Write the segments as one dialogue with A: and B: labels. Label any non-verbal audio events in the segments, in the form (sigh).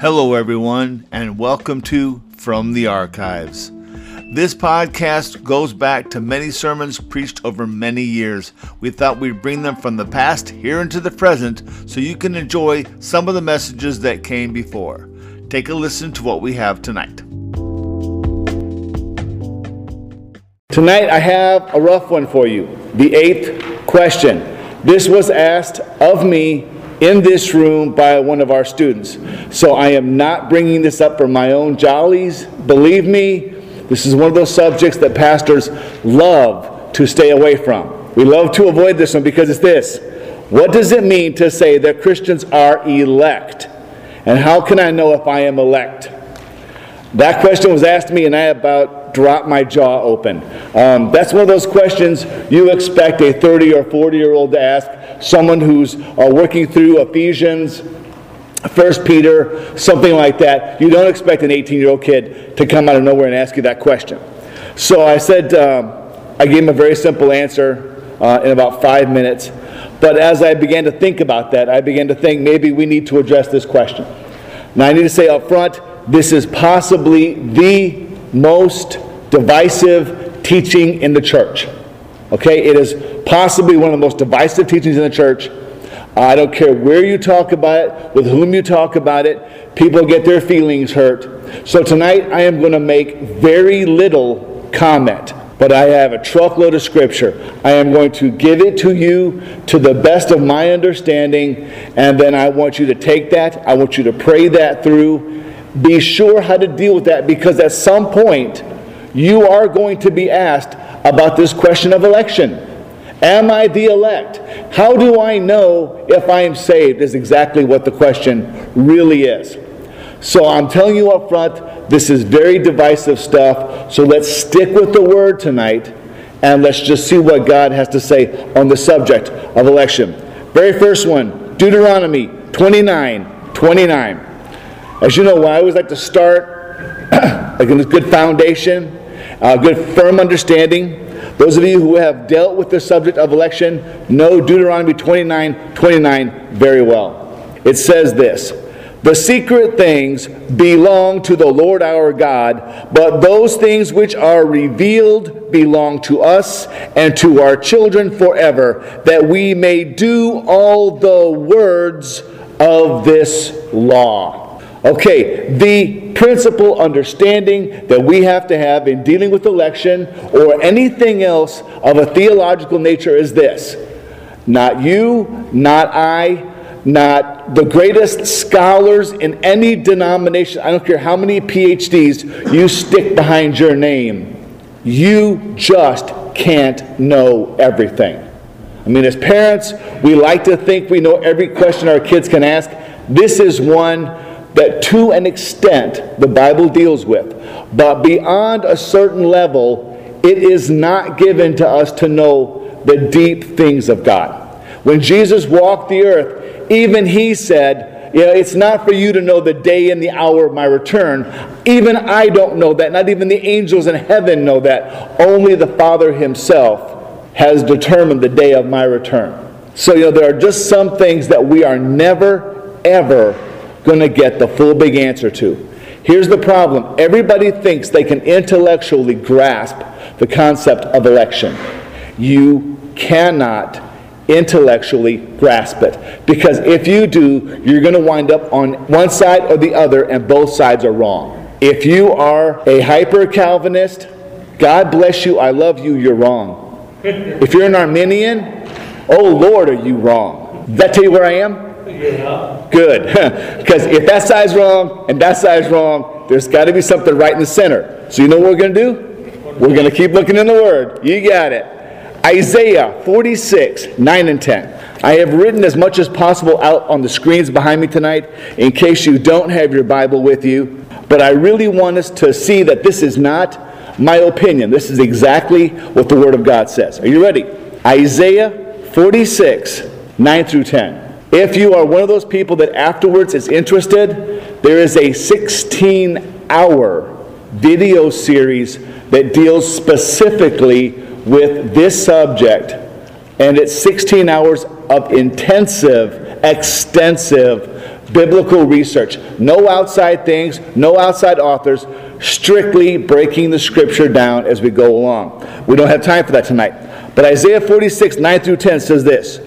A: Hello, everyone, and welcome to From the Archives. This podcast goes back to many sermons preached over many years. We thought we'd bring them from the past here into the present so you can enjoy some of the messages that came before. Take a listen to what we have tonight.
B: Tonight I have a rough one for you. The eighth question. This was asked of me in this room by one of our students. So I am not bringing this up for my own jollies. Believe me, this is one of those subjects that pastors love to stay away from. We love to avoid this one because it's this. What does it mean to say that Christians are elect? And how can I know if I am elect? That question was asked me, and I about dropped my jaw open. Um, that's one of those questions you expect a 30 or 40 year old to ask someone who's uh, working through Ephesians, First Peter, something like that. You don't expect an 18 year old kid to come out of nowhere and ask you that question. So I said, um, I gave him a very simple answer uh, in about five minutes. But as I began to think about that, I began to think maybe we need to address this question. Now, I need to say up front, this is possibly the most divisive teaching in the church. Okay, it is possibly one of the most divisive teachings in the church. I don't care where you talk about it, with whom you talk about it, people get their feelings hurt. So tonight I am going to make very little comment, but I have a truckload of scripture. I am going to give it to you to the best of my understanding, and then I want you to take that, I want you to pray that through. Be sure how to deal with that because at some point you are going to be asked about this question of election. Am I the elect? How do I know if I am saved? Is exactly what the question really is. So I'm telling you up front, this is very divisive stuff. So let's stick with the word tonight and let's just see what God has to say on the subject of election. Very first one Deuteronomy 29 29. As you know, I always like to start (clears throat) like a good foundation a good firm understanding. Those of you who have dealt with the subject of election know Deuteronomy 29 29 very well. It says this The secret things belong to the Lord our God, but those things which are revealed belong to us and to our children forever, that we may do all the words of this law. Okay, the principal understanding that we have to have in dealing with election or anything else of a theological nature is this not you, not I, not the greatest scholars in any denomination. I don't care how many PhDs you stick behind your name, you just can't know everything. I mean, as parents, we like to think we know every question our kids can ask. This is one that to an extent the Bible deals with. But beyond a certain level, it is not given to us to know the deep things of God. When Jesus walked the earth, even he said, you know, it's not for you to know the day and the hour of my return. Even I don't know that. Not even the angels in heaven know that. Only the Father himself has determined the day of my return. So, you know, there are just some things that we are never, ever going to get the full big answer to. Here's the problem everybody thinks they can intellectually grasp the concept of election. You cannot intellectually grasp it. Because if you do, you're going to wind up on one side or the other, and both sides are wrong. If you are a hyper Calvinist, God bless you, I love you, you're wrong. If you're an Arminian, oh Lord, are you wrong. Does that tell you where I am? Good. (laughs) Because if that side's wrong and that side's wrong, there's got to be something right in the center. So you know what we're going to do? We're going to keep looking in the Word. You got it. Isaiah 46, 9 and 10. I have written as much as possible out on the screens behind me tonight in case you don't have your Bible with you. But I really want us to see that this is not my opinion. This is exactly what the Word of God says. Are you ready? Isaiah 46, 9 through 10. If you are one of those people that afterwards is interested, there is a 16 hour video series that deals specifically with this subject. And it's 16 hours of intensive, extensive biblical research. No outside things, no outside authors, strictly breaking the scripture down as we go along. We don't have time for that tonight. But Isaiah 46, 9 through 10 says this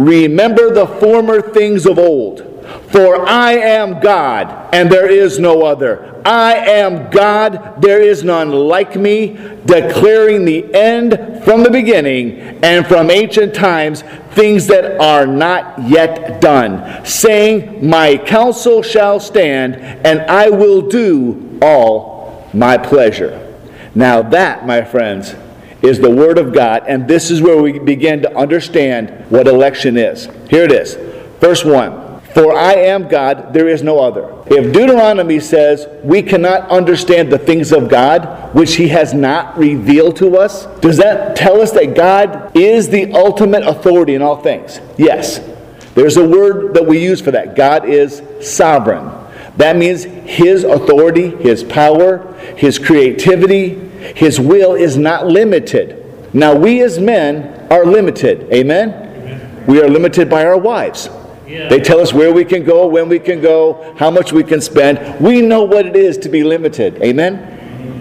B: Remember the former things of old. For I am God, and there is no other. I am God, there is none like me, declaring the end from the beginning and from ancient times things that are not yet done, saying, My counsel shall stand, and I will do all my pleasure. Now, that, my friends, is the Word of God, and this is where we begin to understand what election is. Here it is. Verse 1 For I am God, there is no other. If Deuteronomy says we cannot understand the things of God, which He has not revealed to us, does that tell us that God is the ultimate authority in all things? Yes. There's a word that we use for that God is sovereign. That means His authority, His power, His creativity, his will is not limited. Now, we as men are limited. Amen? Amen. We are limited by our wives. Yeah. They tell us where we can go, when we can go, how much we can spend. We know what it is to be limited. Amen?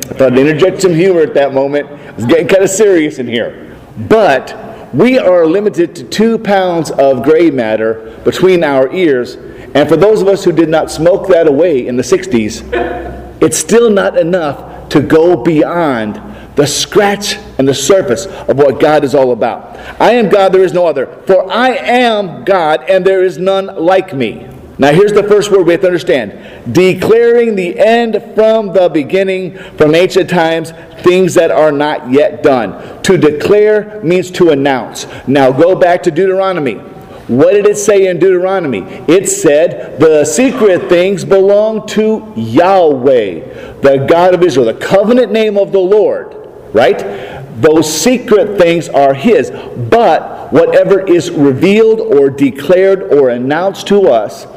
B: I thought I'd interject some humor at that moment. It's getting kind of serious in here. But we are limited to two pounds of gray matter between our ears. And for those of us who did not smoke that away in the 60s, it's still not enough to go beyond the scratch and the surface of what God is all about. I am God, there is no other. For I am God, and there is none like me. Now, here's the first word we have to understand declaring the end from the beginning, from ancient times, things that are not yet done. To declare means to announce. Now, go back to Deuteronomy. What did it say in Deuteronomy? It said, The secret things belong to Yahweh, the God of Israel, the covenant name of the Lord, right? Those secret things are His. But whatever is revealed or declared or announced to us,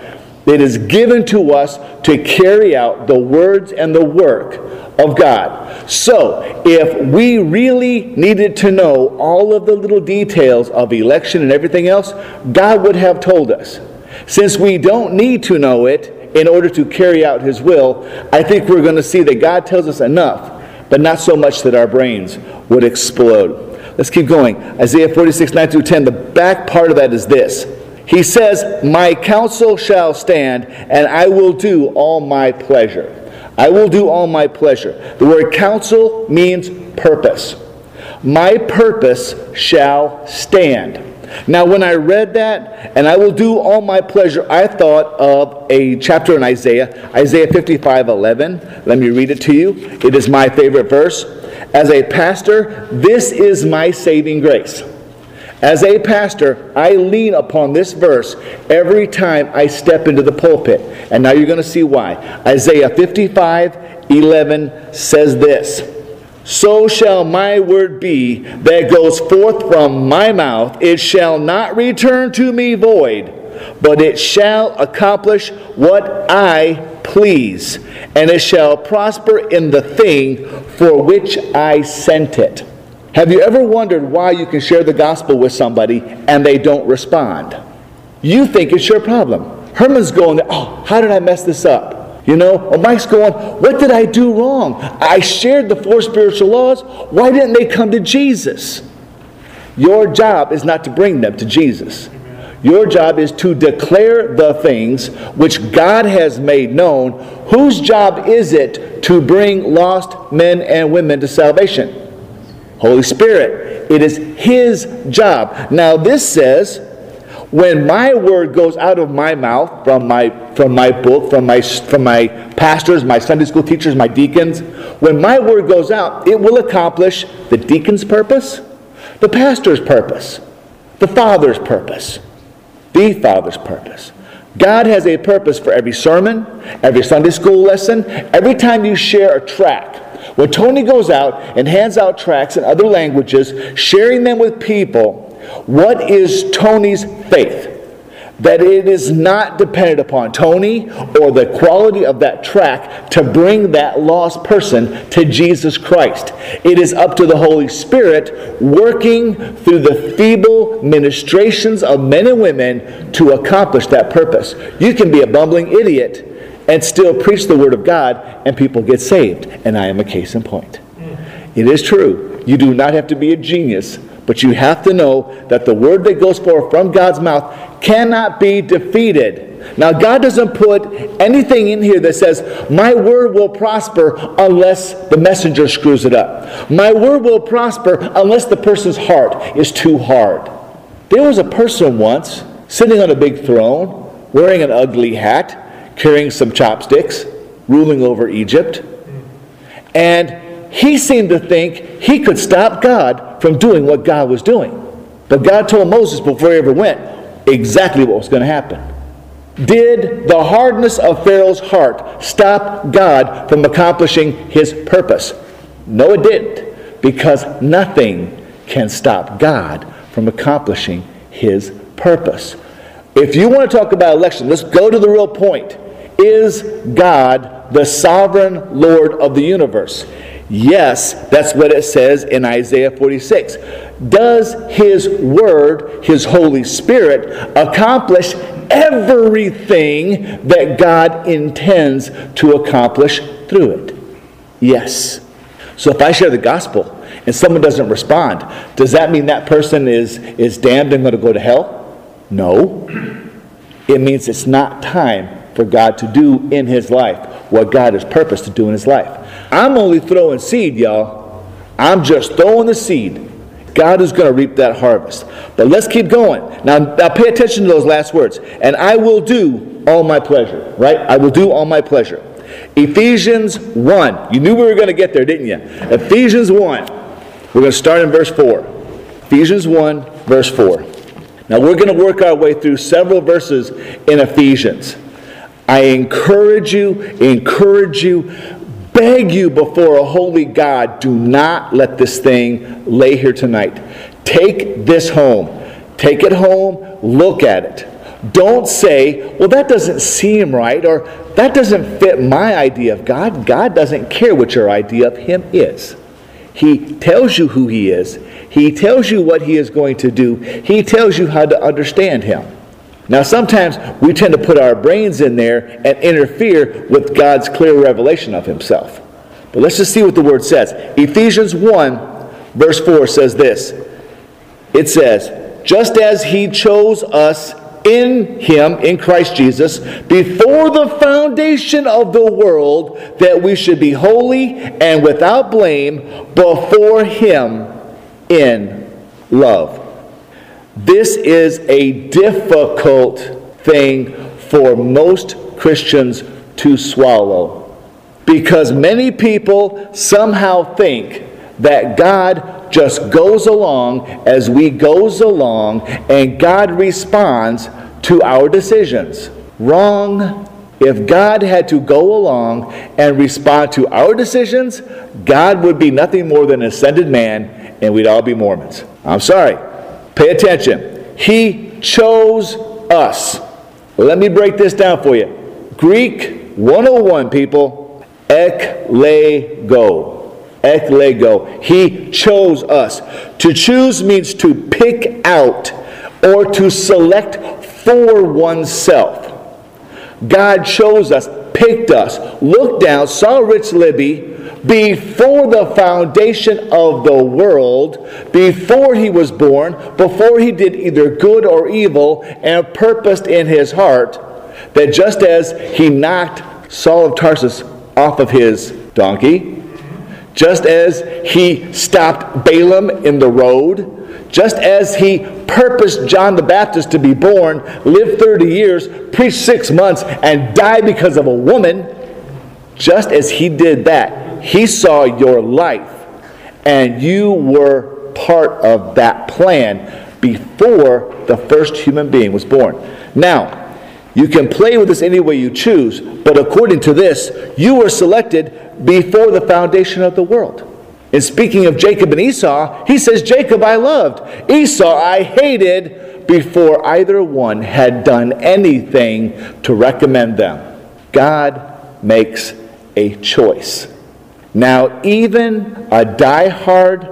B: it is given to us to carry out the words and the work of God. So, if we really needed to know all of the little details of election and everything else, God would have told us. Since we don't need to know it in order to carry out His will, I think we're going to see that God tells us enough, but not so much that our brains would explode. Let's keep going. Isaiah 46, 9 through 10. The back part of that is this. He says, My counsel shall stand, and I will do all my pleasure. I will do all my pleasure. The word counsel means purpose. My purpose shall stand. Now, when I read that, and I will do all my pleasure, I thought of a chapter in Isaiah, Isaiah 55 11. Let me read it to you. It is my favorite verse. As a pastor, this is my saving grace. As a pastor, I lean upon this verse every time I step into the pulpit. And now you're going to see why. Isaiah 55 11 says this So shall my word be that goes forth from my mouth. It shall not return to me void, but it shall accomplish what I please, and it shall prosper in the thing for which I sent it. Have you ever wondered why you can share the gospel with somebody and they don't respond? You think it's your problem. Herman's going, oh, how did I mess this up? You know, or Mike's going, what did I do wrong? I shared the four spiritual laws. Why didn't they come to Jesus? Your job is not to bring them to Jesus. Your job is to declare the things which God has made known. Whose job is it to bring lost men and women to salvation? Holy Spirit. It is His job. Now, this says, when my word goes out of my mouth, from my, from my book, from my, from my pastors, my Sunday school teachers, my deacons, when my word goes out, it will accomplish the deacon's purpose, the pastor's purpose, the father's purpose, the father's purpose. God has a purpose for every sermon, every Sunday school lesson, every time you share a track when Tony goes out and hands out tracts in other languages, sharing them with people, what is Tony's faith? that it is not dependent upon Tony or the quality of that track to bring that lost person to Jesus Christ. It is up to the Holy Spirit working through the feeble ministrations of men and women to accomplish that purpose. You can be a bumbling idiot and still preach the Word of God, and people get saved. And I am a case in point. It is true. You do not have to be a genius but you have to know that the word that goes forth from God's mouth cannot be defeated. Now, God doesn't put anything in here that says, My word will prosper unless the messenger screws it up. My word will prosper unless the person's heart is too hard. There was a person once sitting on a big throne, wearing an ugly hat, carrying some chopsticks, ruling over Egypt. And he seemed to think he could stop God from doing what God was doing. But God told Moses before he ever went exactly what was going to happen. Did the hardness of Pharaoh's heart stop God from accomplishing his purpose? No, it didn't, because nothing can stop God from accomplishing his purpose. If you want to talk about election, let's go to the real point. Is God the sovereign Lord of the universe? Yes, that's what it says in Isaiah 46. Does His Word, His Holy Spirit, accomplish everything that God intends to accomplish through it? Yes. So if I share the gospel and someone doesn't respond, does that mean that person is, is damned and going to go to hell? No. It means it's not time for God to do in his life what God has purposed to do in his life. I'm only throwing seed, y'all. I'm just throwing the seed. God is going to reap that harvest. But let's keep going. Now, now pay attention to those last words. And I will do all my pleasure, right? I will do all my pleasure. Ephesians 1. You knew we were going to get there, didn't you? Ephesians 1. We're going to start in verse 4. Ephesians 1, verse 4. Now, we're going to work our way through several verses in Ephesians. I encourage you, encourage you, beg you before a holy God, do not let this thing lay here tonight. Take this home. Take it home, look at it. Don't say, well, that doesn't seem right, or that doesn't fit my idea of God. God doesn't care what your idea of Him is. He tells you who He is, He tells you what He is going to do, He tells you how to understand Him. Now, sometimes we tend to put our brains in there and interfere with God's clear revelation of Himself. But let's just see what the Word says. Ephesians 1, verse 4 says this It says, Just as He chose us in Him, in Christ Jesus, before the foundation of the world, that we should be holy and without blame before Him in love. This is a difficult thing for most Christians to swallow because many people somehow think that God just goes along as we goes along and God responds to our decisions. Wrong. If God had to go along and respond to our decisions, God would be nothing more than an ascended man and we'd all be Mormons. I'm sorry. Pay attention. He chose us. Let me break this down for you. Greek 101, people. Eklego. Eklego. He chose us. To choose means to pick out or to select for oneself. God chose us, picked us, looked down, saw Rich Libby, before the foundation of the world, before he was born, before he did either good or evil, and purposed in his heart that just as he knocked Saul of Tarsus off of his donkey, just as he stopped Balaam in the road, just as he purposed John the Baptist to be born, live 30 years, preach six months, and die because of a woman, just as he did that, he saw your life, and you were part of that plan before the first human being was born. Now, you can play with this any way you choose, but according to this, you were selected before the foundation of the world. And speaking of Jacob and Esau, he says, Jacob I loved, Esau I hated, before either one had done anything to recommend them. God makes a choice. Now, even a die-hard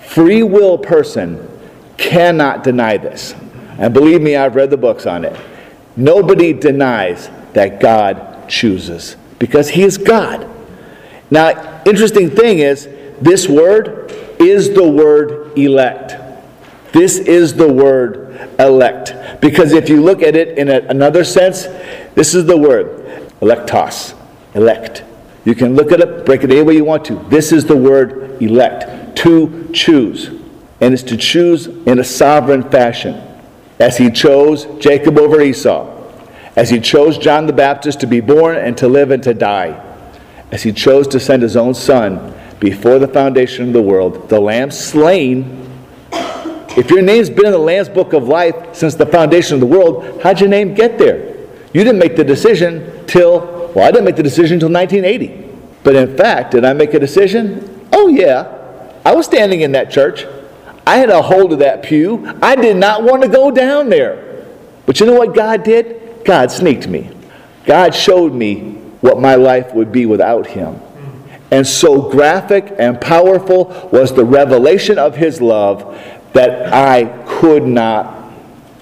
B: free will person cannot deny this. And believe me, I've read the books on it. Nobody denies that God chooses because He is God. Now, interesting thing is, this word is the word elect. This is the word elect. Because if you look at it in a, another sense, this is the word electos, elect. You can look it up, break it any way you want to. This is the word elect, to choose. And it's to choose in a sovereign fashion as he chose Jacob over Esau, as he chose John the Baptist to be born and to live and to die, as he chose to send his own son before the foundation of the world, the lamb slain. If your name's been in the Lamb's book of life since the foundation of the world, how'd your name get there? You didn't make the decision till, well, I didn't make the decision until 1980. But in fact, did I make a decision? Oh, yeah. I was standing in that church. I had a hold of that pew. I did not want to go down there. But you know what God did? God sneaked me. God showed me what my life would be without Him. And so graphic and powerful was the revelation of His love that I could not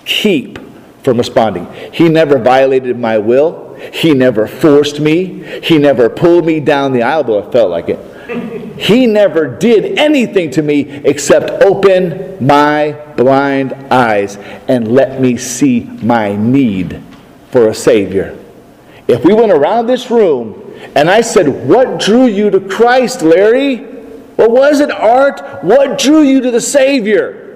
B: keep from responding. He never violated my will. He never forced me. He never pulled me down the aisle, though it felt like it. (laughs) He never did anything to me except open my blind eyes and let me see my need for a Savior. If we went around this room and I said, What drew you to Christ, Larry? What was it, Art? What drew you to the Savior?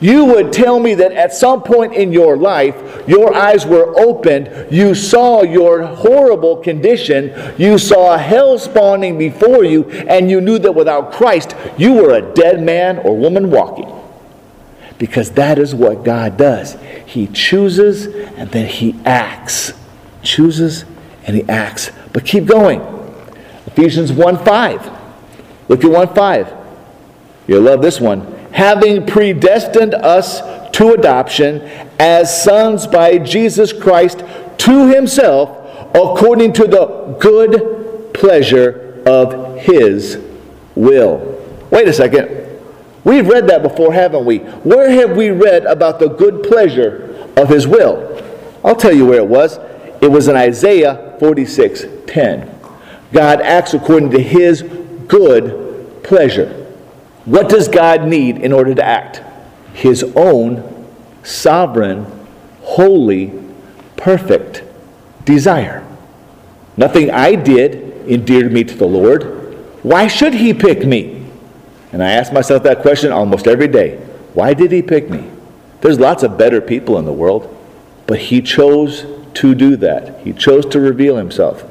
B: you would tell me that at some point in your life, your eyes were opened, you saw your horrible condition, you saw hell spawning before you, and you knew that without Christ, you were a dead man or woman walking. Because that is what God does. He chooses and then He acts. Chooses and He acts. But keep going. Ephesians 1 5. Look at 1 5. You'll love this one having predestined us to adoption as sons by Jesus Christ to himself according to the good pleasure of his will. Wait a second. We've read that before, haven't we? Where have we read about the good pleasure of his will? I'll tell you where it was. It was in Isaiah 46 10. God acts according to his good pleasure. What does God need in order to act? His own sovereign, holy, perfect desire. Nothing I did endeared me to the Lord. Why should He pick me? And I ask myself that question almost every day. Why did He pick me? There's lots of better people in the world, but He chose to do that. He chose to reveal Himself.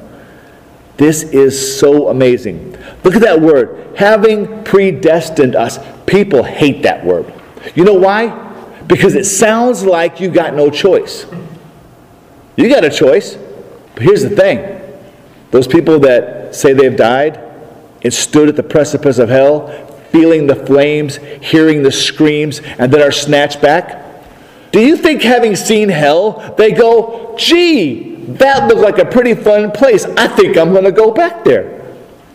B: This is so amazing. Look at that word, having predestined us. People hate that word. You know why? Because it sounds like you got no choice. You got a choice. But here's the thing those people that say they've died and stood at the precipice of hell, feeling the flames, hearing the screams, and then are snatched back. Do you think, having seen hell, they go, gee, that looked like a pretty fun place. I think I'm going to go back there.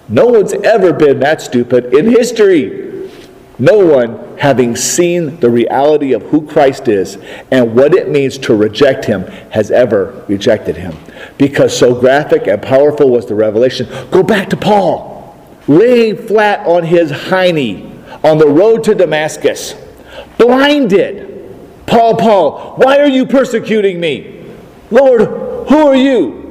B: No one's ever been that stupid in history. No one, having seen the reality of who Christ is and what it means to reject him, has ever rejected him. Because so graphic and powerful was the revelation. Go back to Paul, laying flat on his hiney on the road to Damascus, blinded. Paul, Paul, why are you persecuting me? Lord, who are you?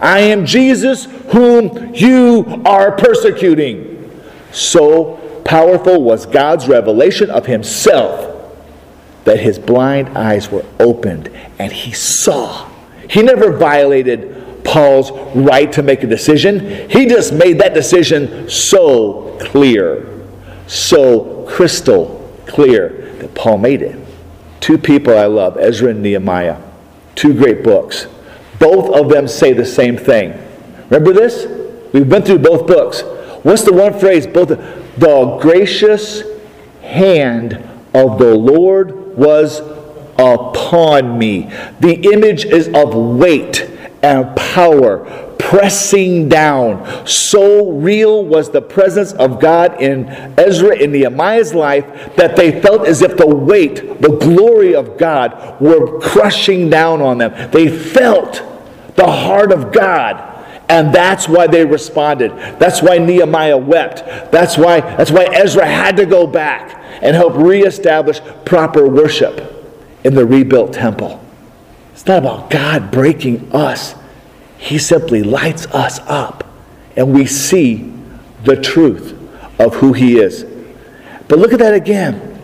B: I am Jesus whom you are persecuting. So powerful was God's revelation of himself that his blind eyes were opened and he saw. He never violated Paul's right to make a decision. He just made that decision so clear, so crystal clear that Paul made it. Two people I love, Ezra and Nehemiah, two great books. Both of them say the same thing. Remember this? We've been through both books. What's the one phrase? Both the gracious hand of the Lord was upon me. The image is of weight and power pressing down. So real was the presence of God in Ezra and Nehemiah's life that they felt as if the weight, the glory of God were crushing down on them. They felt the heart of God. And that's why they responded. That's why Nehemiah wept. That's why, that's why Ezra had to go back and help reestablish proper worship in the rebuilt temple. It's not about God breaking us, He simply lights us up, and we see the truth of who He is. But look at that again.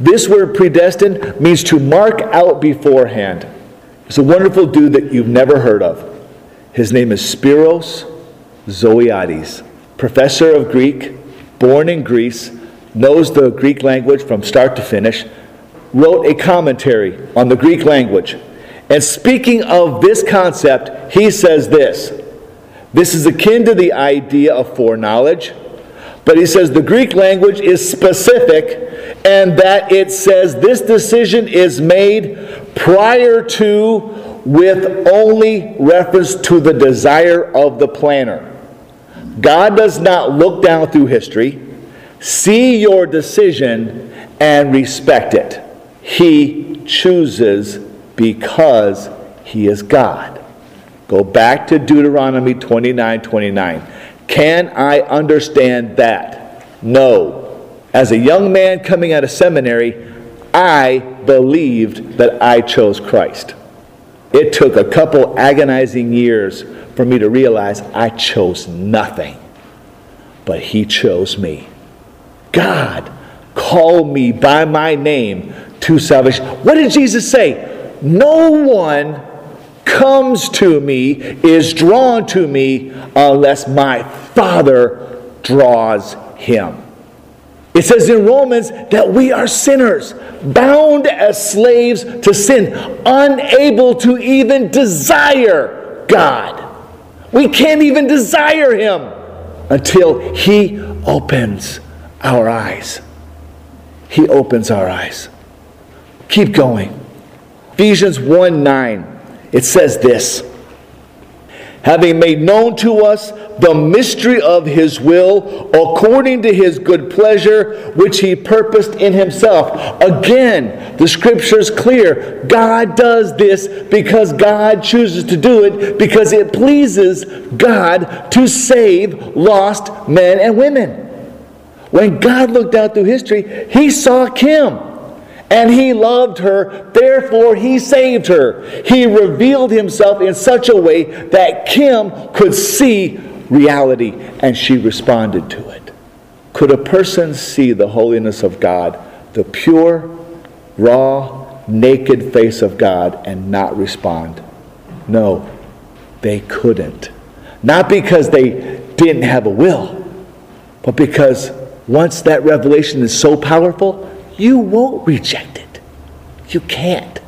B: This word predestined means to mark out beforehand. It's a wonderful dude that you've never heard of. His name is Spiros Zodhiates, professor of Greek, born in Greece, knows the Greek language from start to finish, wrote a commentary on the Greek language. And speaking of this concept, he says this this is akin to the idea of foreknowledge, but he says the Greek language is specific and that it says this decision is made prior to with only reference to the desire of the planner. God does not look down through history, see your decision, and respect it. He chooses because he is God. Go back to Deuteronomy 29 29. Can I understand that? No. As a young man coming out of seminary, I believed that I chose Christ. It took a couple agonizing years for me to realize I chose nothing, but He chose me. God called me by my name to salvation. What did Jesus say? No one comes to me, is drawn to me, unless my Father draws him. It says in Romans that we are sinners, bound as slaves to sin, unable to even desire God. We can't even desire Him until He opens our eyes. He opens our eyes. Keep going. Ephesians 1 9. It says this Having made known to us the mystery of his will, according to his good pleasure, which he purposed in himself. Again, the scripture is clear. God does this because God chooses to do it, because it pleases God to save lost men and women. When God looked out through history, he saw Kim. And he loved her, therefore he saved her. He revealed himself in such a way that Kim could see reality and she responded to it. Could a person see the holiness of God, the pure, raw, naked face of God, and not respond? No, they couldn't. Not because they didn't have a will, but because once that revelation is so powerful, you won't reject it. You can't.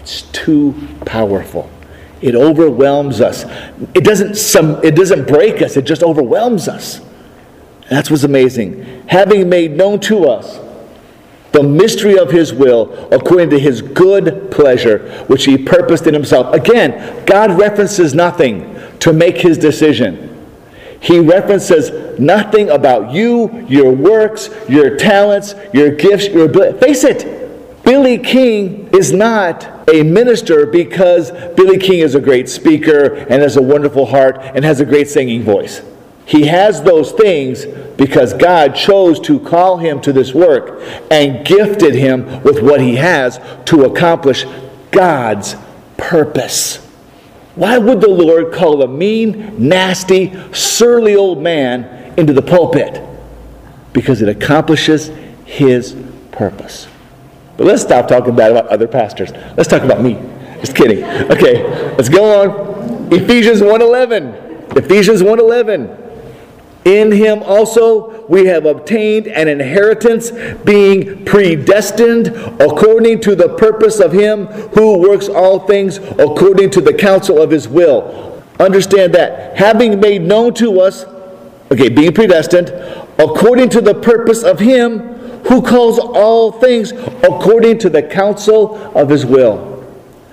B: It's too powerful. It overwhelms us. It doesn't, some, it doesn't break us, it just overwhelms us. That's what's amazing. Having made known to us the mystery of his will according to his good pleasure, which he purposed in himself. Again, God references nothing to make his decision. He references nothing about you, your works, your talents, your gifts, your ability. Face it, Billy King is not a minister because Billy King is a great speaker and has a wonderful heart and has a great singing voice. He has those things because God chose to call him to this work and gifted him with what he has to accomplish God's purpose. Why would the Lord call a mean, nasty, surly old man into the pulpit? Because it accomplishes his purpose. But let's stop talking bad about other pastors. Let's talk about me. Just kidding. Okay, let's go on. Ephesians 1:11. Ephesians 1:11. In him also we have obtained an inheritance, being predestined according to the purpose of him who works all things according to the counsel of his will. Understand that. Having made known to us, okay, being predestined, according to the purpose of him who calls all things according to the counsel of his will.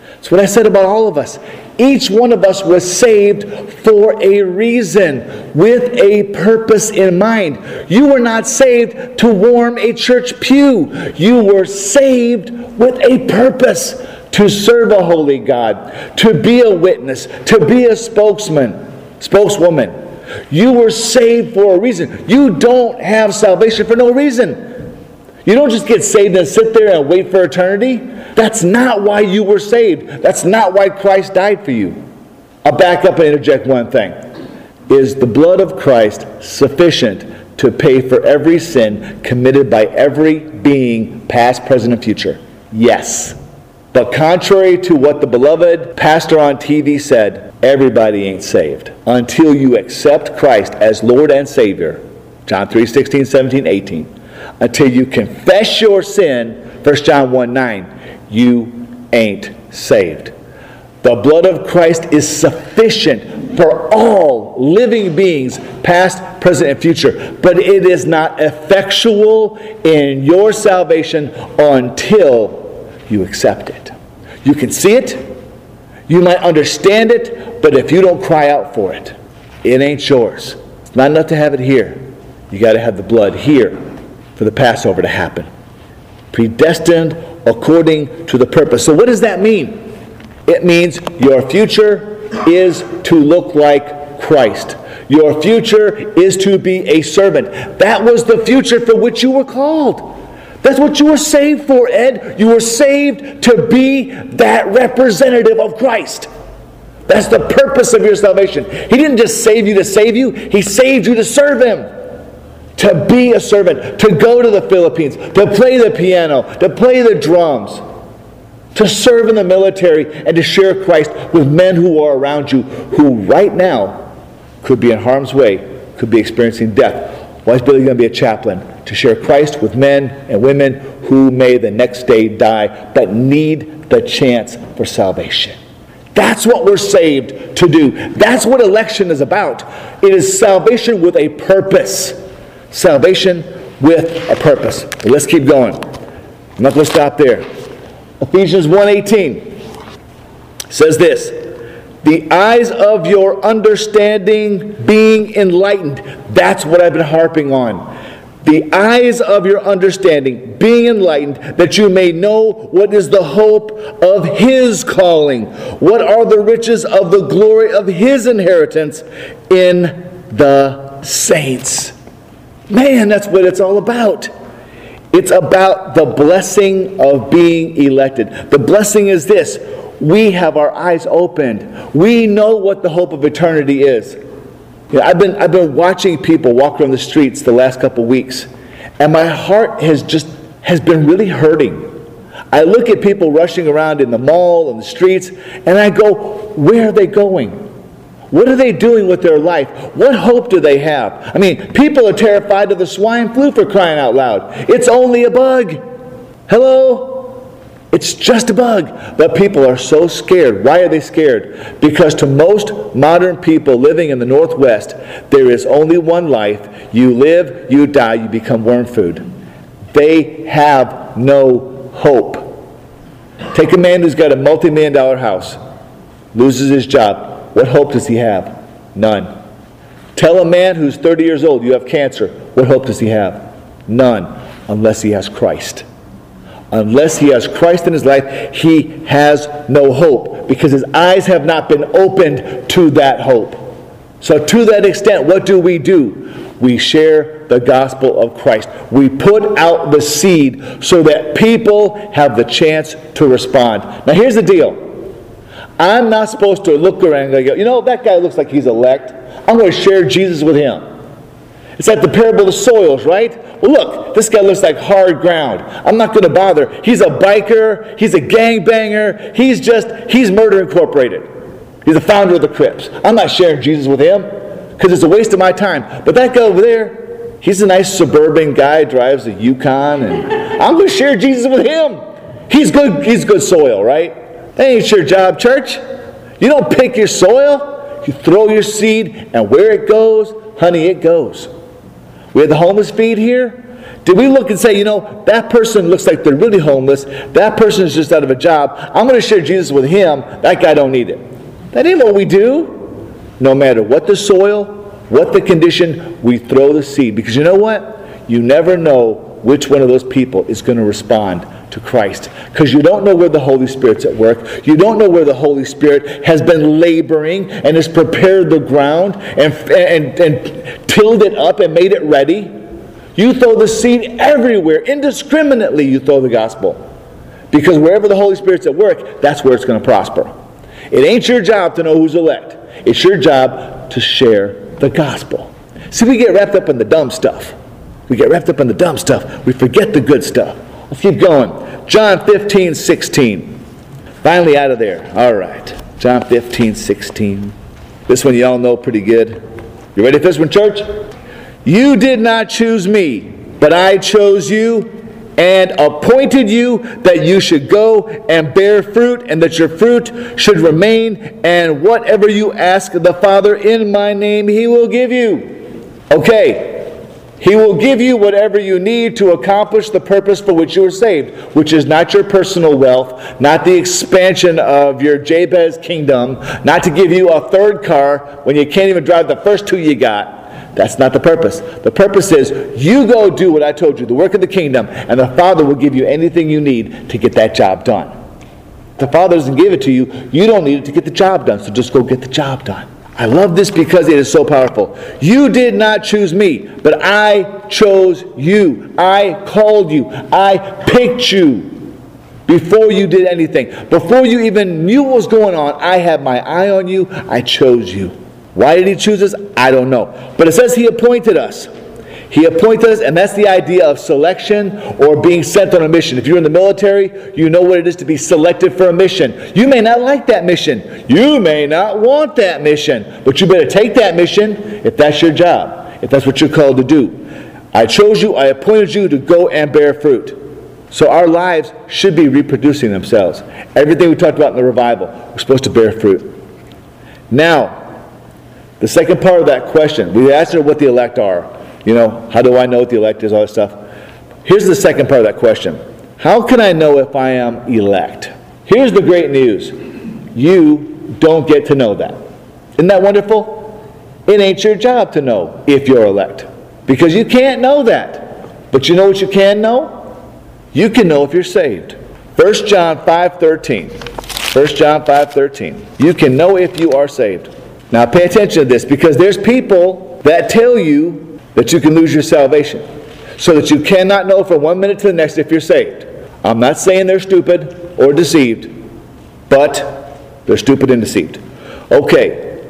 B: That's what I said about all of us. Each one of us was saved for a reason, with a purpose in mind. You were not saved to warm a church pew, you were saved with a purpose to serve a holy God, to be a witness, to be a spokesman, spokeswoman. You were saved for a reason. You don't have salvation for no reason. You don't just get saved and sit there and wait for eternity. That's not why you were saved. That's not why Christ died for you. I'll back up and interject one thing. Is the blood of Christ sufficient to pay for every sin committed by every being, past, present, and future? Yes. But contrary to what the beloved pastor on TV said, everybody ain't saved until you accept Christ as Lord and Savior. John 3 16, 17, 18. Until you confess your sin, 1 John 1 9 you ain't saved. The blood of Christ is sufficient for all living beings, past, present, and future, but it is not effectual in your salvation until you accept it. You can see it, you might understand it, but if you don't cry out for it, it ain't yours. It's not enough to have it here. You got to have the blood here for the Passover to happen. Predestined according to the purpose. So, what does that mean? It means your future is to look like Christ. Your future is to be a servant. That was the future for which you were called. That's what you were saved for, Ed. You were saved to be that representative of Christ. That's the purpose of your salvation. He didn't just save you to save you, He saved you to serve Him to be a servant, to go to the Philippines, to play the piano, to play the drums, to serve in the military, and to share Christ with men who are around you who right now could be in harm's way, could be experiencing death. Why is Billy going to be a chaplain? To share Christ with men and women who may the next day die, but need the chance for salvation. That's what we're saved to do. That's what election is about. It is salvation with a purpose. Salvation with a purpose. let's keep going. I'm not going to stop there. Ephesians 1:18 says this, "The eyes of your understanding being enlightened." That's what I've been harping on. The eyes of your understanding being enlightened, that you may know what is the hope of his calling, what are the riches of the glory of his inheritance in the saints. Man, that's what it's all about. It's about the blessing of being elected. The blessing is this we have our eyes opened, we know what the hope of eternity is. You know, I've, been, I've been watching people walk around the streets the last couple weeks, and my heart has just has been really hurting. I look at people rushing around in the mall and the streets, and I go, where are they going? What are they doing with their life? What hope do they have? I mean, people are terrified of the swine flu for crying out loud. It's only a bug. Hello? It's just a bug. But people are so scared. Why are they scared? Because to most modern people living in the Northwest, there is only one life. You live, you die, you become worm food. They have no hope. Take a man who's got a multi million dollar house, loses his job, what hope does he have? None. Tell a man who's 30 years old you have cancer. What hope does he have? None, unless he has Christ. Unless he has Christ in his life, he has no hope because his eyes have not been opened to that hope. So, to that extent, what do we do? We share the gospel of Christ. We put out the seed so that people have the chance to respond. Now, here's the deal I'm not supposed to look around and go, you know, that guy looks like he's elect. I'm going to share Jesus with him. It's like the parable of the soils, right? Well, look, this guy looks like hard ground. I'm not going to bother. He's a biker. He's a gangbanger. He's just, he's Murder Incorporated. He's the founder of the Crips. I'm not sharing Jesus with him because it's a waste of my time. But that guy over there, he's a nice suburban guy, drives a Yukon, and I'm going to share Jesus with him. He's good, he's good soil, right? That ain't your job, church. You don't pick your soil, you throw your seed, and where it goes, honey, it goes. We had the homeless feed here. Did we look and say, you know, that person looks like they're really homeless. That person is just out of a job. I'm going to share Jesus with him. That guy don't need it. That ain't what we do. No matter what the soil, what the condition, we throw the seed. Because you know what? You never know which one of those people is going to respond to Christ. Because you don't know where the Holy Spirit's at work. You don't know where the Holy Spirit has been laboring and has prepared the ground and, and, and tilled it up and made it ready. You throw the seed everywhere, indiscriminately, you throw the gospel. Because wherever the Holy Spirit's at work, that's where it's going to prosper. It ain't your job to know who's elect, it's your job to share the gospel. See, we get wrapped up in the dumb stuff. We get wrapped up in the dumb stuff. We forget the good stuff. Let's keep going. John 15, 16. Finally out of there. All right. John 15, 16. This one you all know pretty good. You ready for this one, church? You did not choose me, but I chose you and appointed you that you should go and bear fruit, and that your fruit should remain, and whatever you ask the Father in my name, he will give you. Okay, he will give you whatever you need to accomplish the purpose for which you were saved, which is not your personal wealth, not the expansion of your Jabez kingdom, not to give you a third car when you can't even drive the first two you got. That's not the purpose. The purpose is you go do what I told you, the work of the kingdom, and the Father will give you anything you need to get that job done. The Father doesn't give it to you, you don't need it to get the job done, so just go get the job done. I love this because it is so powerful. You did not choose me, but I chose you. I called you. I picked you before you did anything. Before you even knew what was going on, I had my eye on you. I chose you. Why did he choose us? I don't know. But it says he appointed us. He appointed us, and that's the idea of selection or being sent on a mission. If you're in the military, you know what it is to be selected for a mission. You may not like that mission. You may not want that mission. But you better take that mission if that's your job, if that's what you're called to do. I chose you, I appointed you to go and bear fruit. So our lives should be reproducing themselves. Everything we talked about in the revival, we're supposed to bear fruit. Now, the second part of that question, we answered what the elect are. You know, how do I know what the elect is, all that stuff? Here's the second part of that question How can I know if I am elect? Here's the great news you don't get to know that. Isn't that wonderful? It ain't your job to know if you're elect because you can't know that. But you know what you can know? You can know if you're saved. 1 John 5:13. 1 John 5:13. You can know if you are saved. Now pay attention to this because there's people that tell you that you can lose your salvation. So that you cannot know from one minute to the next if you're saved. I'm not saying they're stupid or deceived, but they're stupid and deceived. Okay.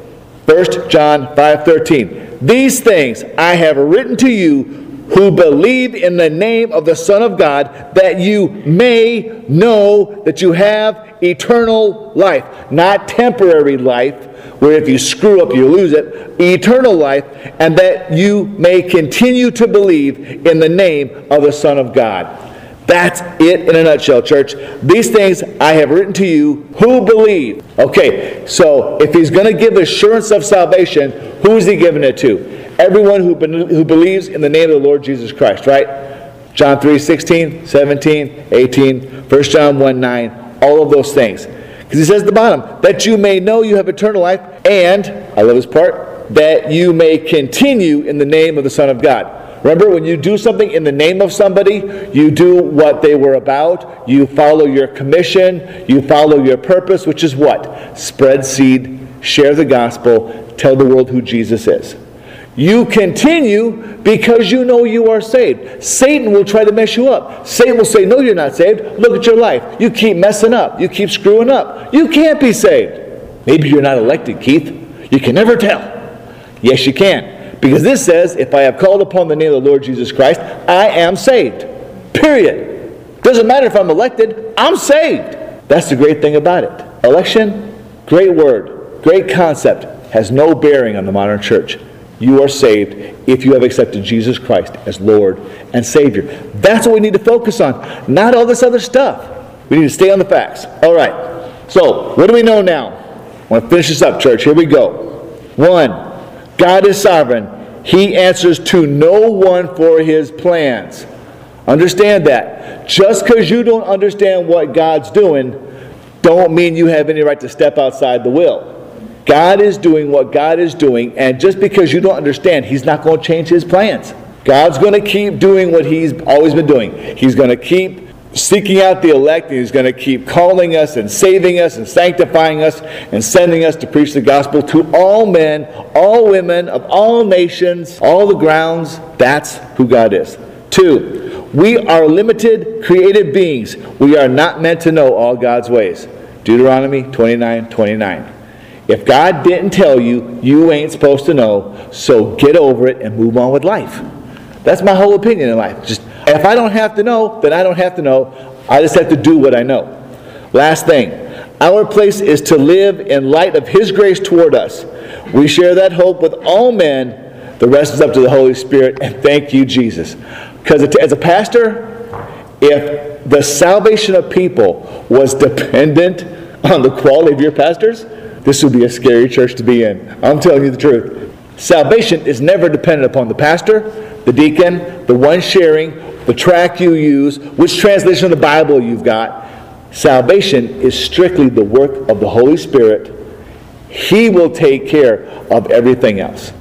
B: 1 John 5:13. These things I have written to you who believe in the name of the Son of God, that you may know that you have eternal life, not temporary life, where if you screw up, you lose it, eternal life, and that you may continue to believe in the name of the Son of God. That's it in a nutshell, church. These things I have written to you who believe. Okay, so if he's going to give assurance of salvation, who is he giving it to? Everyone who, who believes in the name of the Lord Jesus Christ, right? John 3 16, 17, 18, 1 John 1 9, all of those things. Because he says at the bottom, that you may know you have eternal life, and, I love this part, that you may continue in the name of the Son of God. Remember, when you do something in the name of somebody, you do what they were about, you follow your commission, you follow your purpose, which is what? Spread seed, share the gospel, tell the world who Jesus is. You continue because you know you are saved. Satan will try to mess you up. Satan will say, No, you're not saved. Look at your life. You keep messing up. You keep screwing up. You can't be saved. Maybe you're not elected, Keith. You can never tell. Yes, you can. Because this says, If I have called upon the name of the Lord Jesus Christ, I am saved. Period. Doesn't matter if I'm elected, I'm saved. That's the great thing about it. Election, great word, great concept, has no bearing on the modern church you are saved if you have accepted Jesus Christ as Lord and Savior. That's what we need to focus on, not all this other stuff. We need to stay on the facts. All right. So, what do we know now? I want to finish this up, church. Here we go. One, God is sovereign. He answers to no one for his plans. Understand that. Just because you don't understand what God's doing, don't mean you have any right to step outside the will. God is doing what God is doing, and just because you don't understand, He's not going to change His plans. God's going to keep doing what He's always been doing. He's going to keep seeking out the elect, and He's going to keep calling us and saving us and sanctifying us and sending us to preach the gospel to all men, all women, of all nations, all the grounds. That's who God is. Two, we are limited, created beings. We are not meant to know all God's ways. Deuteronomy 29 29. If God didn't tell you, you ain't supposed to know, so get over it and move on with life. That's my whole opinion in life. Just if I don't have to know, then I don't have to know. I just have to do what I know. Last thing, our place is to live in light of His grace toward us. We share that hope with all men. The rest is up to the Holy Spirit, and thank you, Jesus. Because as a pastor, if the salvation of people was dependent on the quality of your pastors, this would be a scary church to be in. I'm telling you the truth. Salvation is never dependent upon the pastor, the deacon, the one sharing, the track you use, which translation of the Bible you've got. Salvation is strictly the work of the Holy Spirit. He will take care of everything else.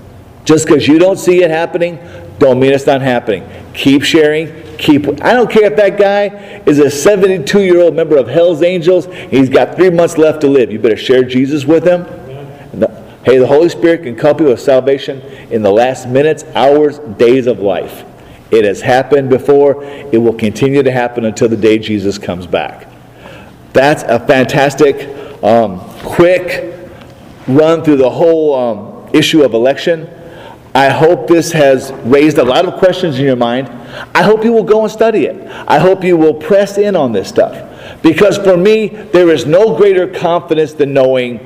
B: Just because you don't see it happening, don't mean it's not happening. Keep sharing, keep. I don't care if that guy is a 72 year old member of Hell's Angels. He's got three months left to live. You better share Jesus with him. Hey, the Holy Spirit can help you with salvation in the last minutes, hours, days of life. It has happened before. It will continue to happen until the day Jesus comes back. That's a fantastic, um, quick run through the whole um, issue of election. I hope this has raised a lot of questions in your mind. I hope you will go and study it. I hope you will press in on this stuff. Because for me, there is no greater confidence than knowing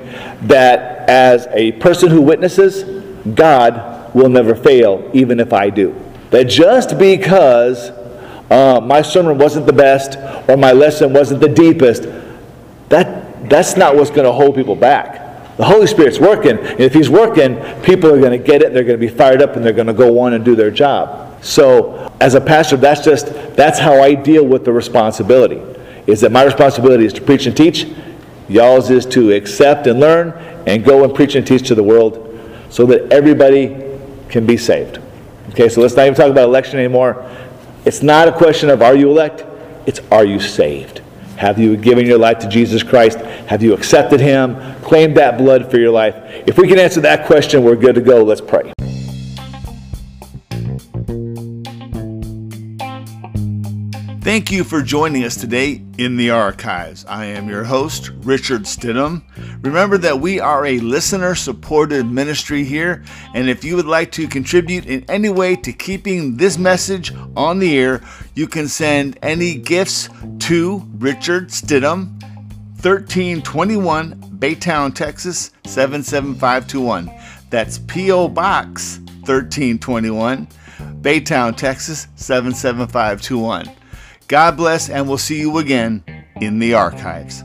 B: that as a person who witnesses, God will never fail, even if I do. That just because uh, my sermon wasn't the best or my lesson wasn't the deepest, that, that's not what's going to hold people back. The Holy Spirit's working. And if He's working, people are going to get it, they're going to be fired up, and they're going to go on and do their job. So, as a pastor, that's just that's how I deal with the responsibility. Is that my responsibility is to preach and teach. Y'all's is to accept and learn and go and preach and teach to the world so that everybody can be saved. Okay, so let's not even talk about election anymore. It's not a question of are you elect, it's are you saved? Have you given your life to Jesus Christ? Have you accepted Him? Claimed that blood for your life? If we can answer that question, we're good to go. Let's pray.
A: Thank you for joining us today in the archives. I am your host, Richard Stidham. Remember that we are a listener supported ministry here, and if you would like to contribute in any way to keeping this message on the air, you can send any gifts to Richard Stidham, 1321 Baytown, Texas 77521. That's P.O. Box 1321, Baytown, Texas 77521. God bless, and we'll see you again in the archives.